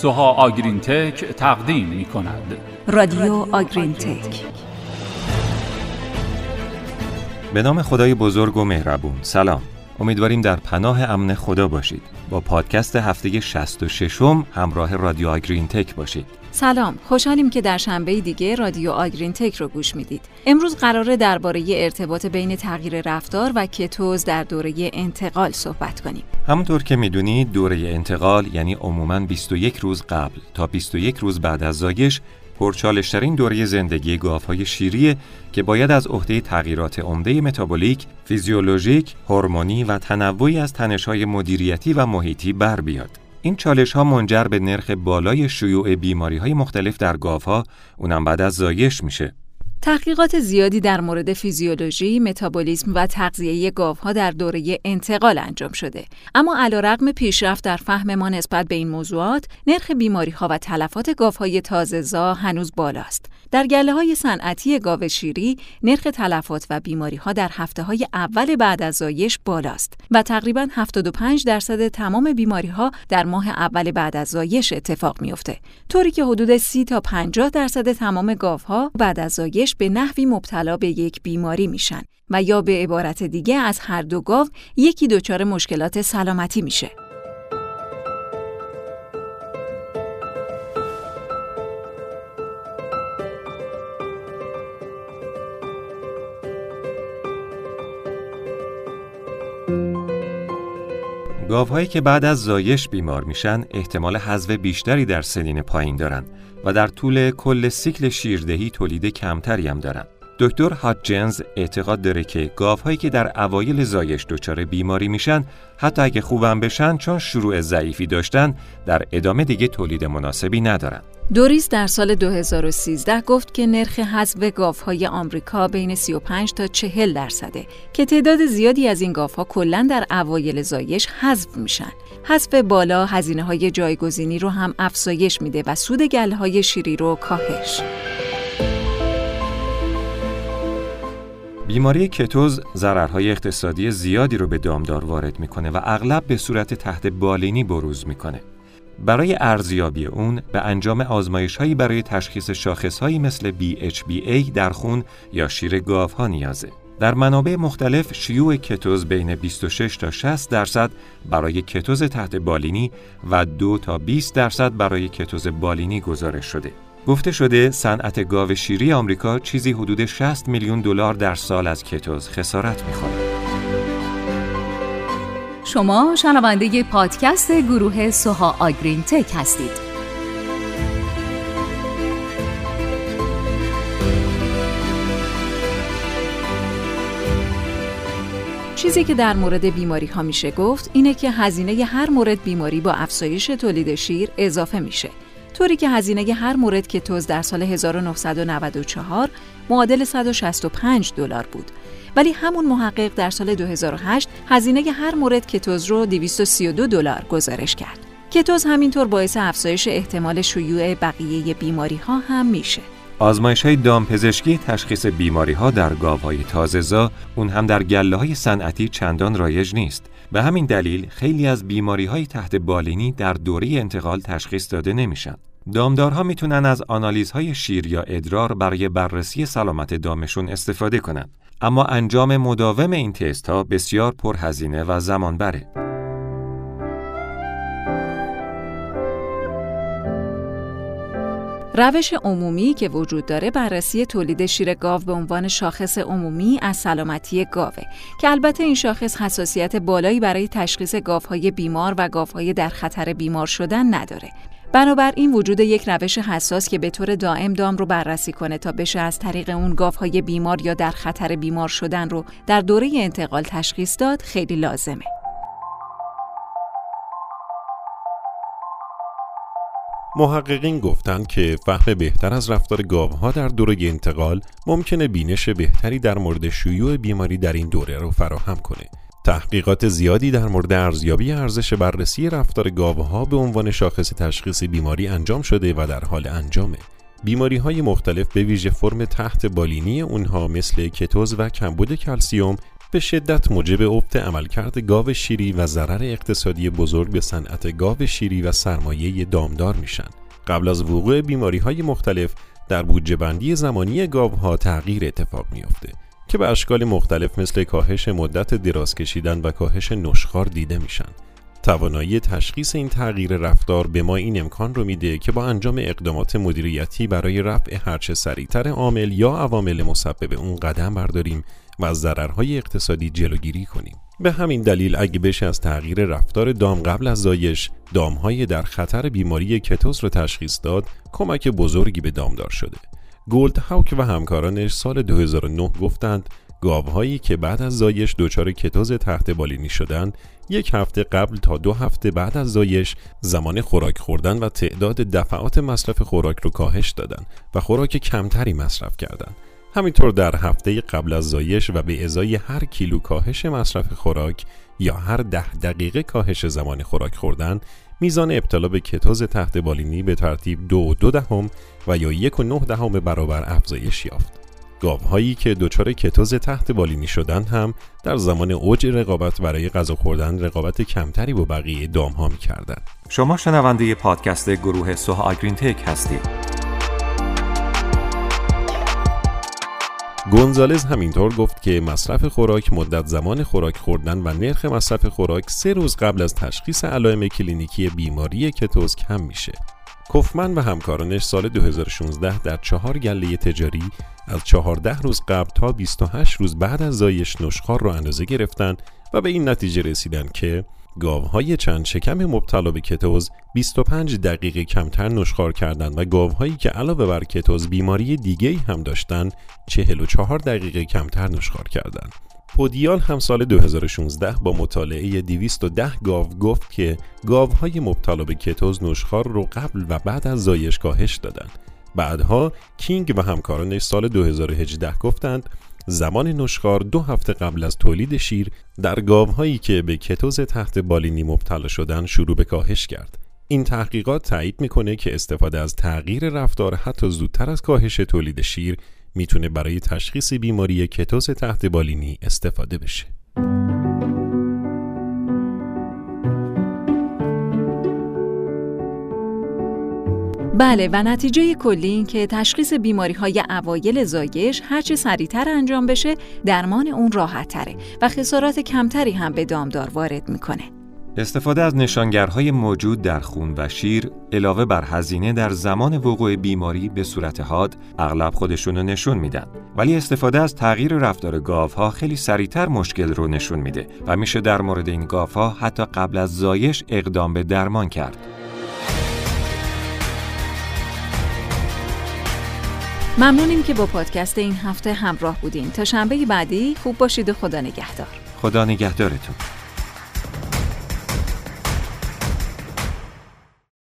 سوها آگرین تک تقدیم می کند. رادیو آگرین تک به نام خدای بزرگ و مهربون. سلام. امیدواریم در پناه امن خدا باشید. با پادکست هفته 66 م همراه رادیو آگرین تک باشید. سلام خوشحالیم که در شنبه دیگه رادیو آگرین تک رو گوش می‌دید امروز قراره درباره ارتباط بین تغییر رفتار و کتوز در دوره انتقال صحبت کنیم همونطور که می‌دونید دوره انتقال یعنی عموماً 21 روز قبل تا 21 روز بعد از زایش پرچالشترین دوره زندگی گاوهای شیریه که باید از عهده تغییرات عمده متابولیک، فیزیولوژیک، هورمونی و تنوعی از تنش‌های مدیریتی و محیطی بر بیاد. این چالش ها منجر به نرخ بالای شیوع بیماری های مختلف در گاوها اونم بعد از زایش میشه. تحقیقات زیادی در مورد فیزیولوژی، متابولیسم و تغذیه گاوها در دوره انتقال انجام شده. اما علیرغم پیشرفت در فهم ما نسبت به این موضوعات، نرخ بیماری ها و تلفات گاوهای تازه‌زا هنوز بالاست. در گله های صنعتی گاو شیری، نرخ تلفات و بیماری ها در هفته های اول بعد از زایش بالاست و تقریبا 75 درصد تمام بیماری ها در ماه اول بعد از زایش اتفاق میافته. طوری که حدود 30 تا 50 درصد تمام گاوها بعد از زایش به نحوی مبتلا به یک بیماری میشن و یا به عبارت دیگه از هر دو گاو یکی دچار مشکلات سلامتی میشه. گاوهایی که بعد از زایش بیمار میشن احتمال حذف بیشتری در سنین پایین دارن و در طول کل سیکل شیردهی تولید کمتری هم دارن. دکتر هاتجنز اعتقاد داره که گاوهایی که در اوایل زایش دچار بیماری میشن حتی اگه خوبم بشن چون شروع ضعیفی داشتن در ادامه دیگه تولید مناسبی ندارن. دوریس در سال 2013 گفت که نرخ حذف گاوهای آمریکا بین 35 تا 40 درصده که تعداد زیادی از این گاوها کلا در اوایل زایش حذف میشن. حذف بالا هزینه های جایگزینی رو هم افزایش میده و سود گله های شیری رو کاهش. بیماری کتوز ضررهای اقتصادی زیادی رو به دامدار وارد می‌کنه و اغلب به صورت تحت بالینی بروز می‌کنه. برای ارزیابی اون به انجام آزمایش هایی برای تشخیص شاخص هایی مثل BHBA در خون یا شیر گاو ها نیازه. در منابع مختلف شیوع کتوز بین 26 تا 60 درصد برای کتوز تحت بالینی و 2 تا 20 درصد برای کتوز بالینی گزارش شده. گفته شده صنعت گاو شیری آمریکا چیزی حدود 60 میلیون دلار در سال از کتوز خسارت می‌خوره. شما شنونده پادکست گروه سوها آگرین تک هستید. چیزی که در مورد بیماری ها میشه گفت اینه که هزینه هر مورد بیماری با افزایش تولید شیر اضافه میشه. طوری که هزینه هر مورد کتوز در سال 1994 معادل 165 دلار بود. ولی همون محقق در سال 2008 هزینه هر مورد کتوز رو 232 دلار گزارش کرد. کتوز همینطور باعث افزایش احتمال شیوع بقیه بیماری ها هم میشه. آزمایش های دامپزشکی تشخیص بیماری ها در های تازهزا اون هم در گله های صنعتی چندان رایج نیست. به همین دلیل خیلی از بیماری های تحت بالینی در دوره انتقال تشخیص داده نمیشن. دامدارها می‌تونن از آنالیزهای شیر یا ادرار برای بررسی سلامت دامشون استفاده کنند. اما انجام مداوم این تست ها بسیار پرهزینه و زمان بره. روش عمومی که وجود داره بررسی تولید شیر گاو به عنوان شاخص عمومی از سلامتی گاوه که البته این شاخص حساسیت بالایی برای تشخیص گاوهای بیمار و گاوهای در خطر بیمار شدن نداره. بنابراین وجود یک روش حساس که به طور دائم دام رو بررسی کنه تا بشه از طریق اون گاوهای بیمار یا در خطر بیمار شدن رو در دوره انتقال تشخیص داد خیلی لازمه. محققین گفتند که فهم بهتر از رفتار گاوها در دوره انتقال ممکنه بینش بهتری در مورد شیوع بیماری در این دوره رو فراهم کنه. تحقیقات زیادی در مورد ارزیابی ارزش بررسی رفتار گاوها به عنوان شاخص تشخیص بیماری انجام شده و در حال انجامه. بیماری های مختلف به ویژه فرم تحت بالینی اونها مثل کتوز و کمبود کلسیوم به شدت موجب افت عملکرد گاو شیری و ضرر اقتصادی بزرگ به صنعت گاو شیری و سرمایه دامدار میشن. قبل از وقوع بیماری های مختلف در بودجه بندی زمانی گاوها تغییر اتفاق میافته که به اشکال مختلف مثل کاهش مدت دراز کشیدن و کاهش نشخار دیده میشن. توانایی تشخیص این تغییر رفتار به ما این امکان رو میده که با انجام اقدامات مدیریتی برای رفع هرچه سریعتر عامل یا عوامل مسبب اون قدم برداریم و از ضررهای اقتصادی جلوگیری کنیم. به همین دلیل اگه بشه از تغییر رفتار دام قبل از زایش دامهای در خطر بیماری کتوز رو تشخیص داد کمک بزرگی به دامدار شده. گولد هاوک و همکارانش سال 2009 گفتند گاوهایی که بعد از زایش دچار کتوز تحت بالینی شدند یک هفته قبل تا دو هفته بعد از زایش زمان خوراک خوردن و تعداد دفعات مصرف خوراک رو کاهش دادن و خوراک کمتری مصرف کردند. همینطور در هفته قبل از زایش و به ازای هر کیلو کاهش مصرف خوراک یا هر ده دقیقه کاهش زمان خوراک خوردن میزان ابتلا به کتوز تحت بالینی به ترتیب دو و دو دهم و یا یک و نه دهم برابر افزایش یافت. گاوهایی که دچار کتوز تحت بالینی شدند هم در زمان اوج رقابت برای غذا خوردن رقابت کمتری با بقیه دامها می‌کردند. شما شنونده پادکست گروه سوها آگرین تک هستید. گونزالز همینطور گفت که مصرف خوراک مدت زمان خوراک خوردن و نرخ مصرف خوراک سه روز قبل از تشخیص علائم کلینیکی بیماری کتوز کم میشه. کفمن و همکارانش سال 2016 در چهار گله تجاری از 14 روز قبل تا 28 روز بعد از زایش نشخار را اندازه گرفتند و به این نتیجه رسیدن که گاوهای چند شکم مبتلا به کتوز 25 دقیقه کمتر نشخار کردند و گاوهایی که علاوه بر کتوز بیماری دیگه هم داشتند 44 دقیقه کمتر نشخار کردند. پودیال هم سال 2016 با مطالعه 210 گاو گفت که گاوهای مبتلا به کتوز نشخار رو قبل و بعد از زایش کاهش دادند. بعدها کینگ و همکارانش سال 2018 گفتند زمان نشخار دو هفته قبل از تولید شیر در گاوهایی که به کتوز تحت بالینی مبتلا شدن شروع به کاهش کرد. این تحقیقات تایید می‌کنه که استفاده از تغییر رفتار حتی زودتر از کاهش تولید شیر می‌تونه برای تشخیص بیماری کتوز تحت بالینی استفاده بشه. بله و نتیجه کلی این که تشخیص بیماری های اوایل زایش هرچه سریعتر انجام بشه درمان اون راحت تره و خسارات کمتری هم به دامدار وارد می‌کنه. استفاده از نشانگرهای موجود در خون و شیر علاوه بر هزینه در زمان وقوع بیماری به صورت حاد اغلب خودشون رو نشون میدن. ولی استفاده از تغییر رفتار گاوها خیلی سریعتر مشکل رو نشون میده و میشه در مورد این گاوها حتی قبل از زایش اقدام به درمان کرد. ممنونیم که با پادکست این هفته همراه بودین. تا شنبه بعدی خوب باشید و خدا نگهدار. خدا نگهدارتون.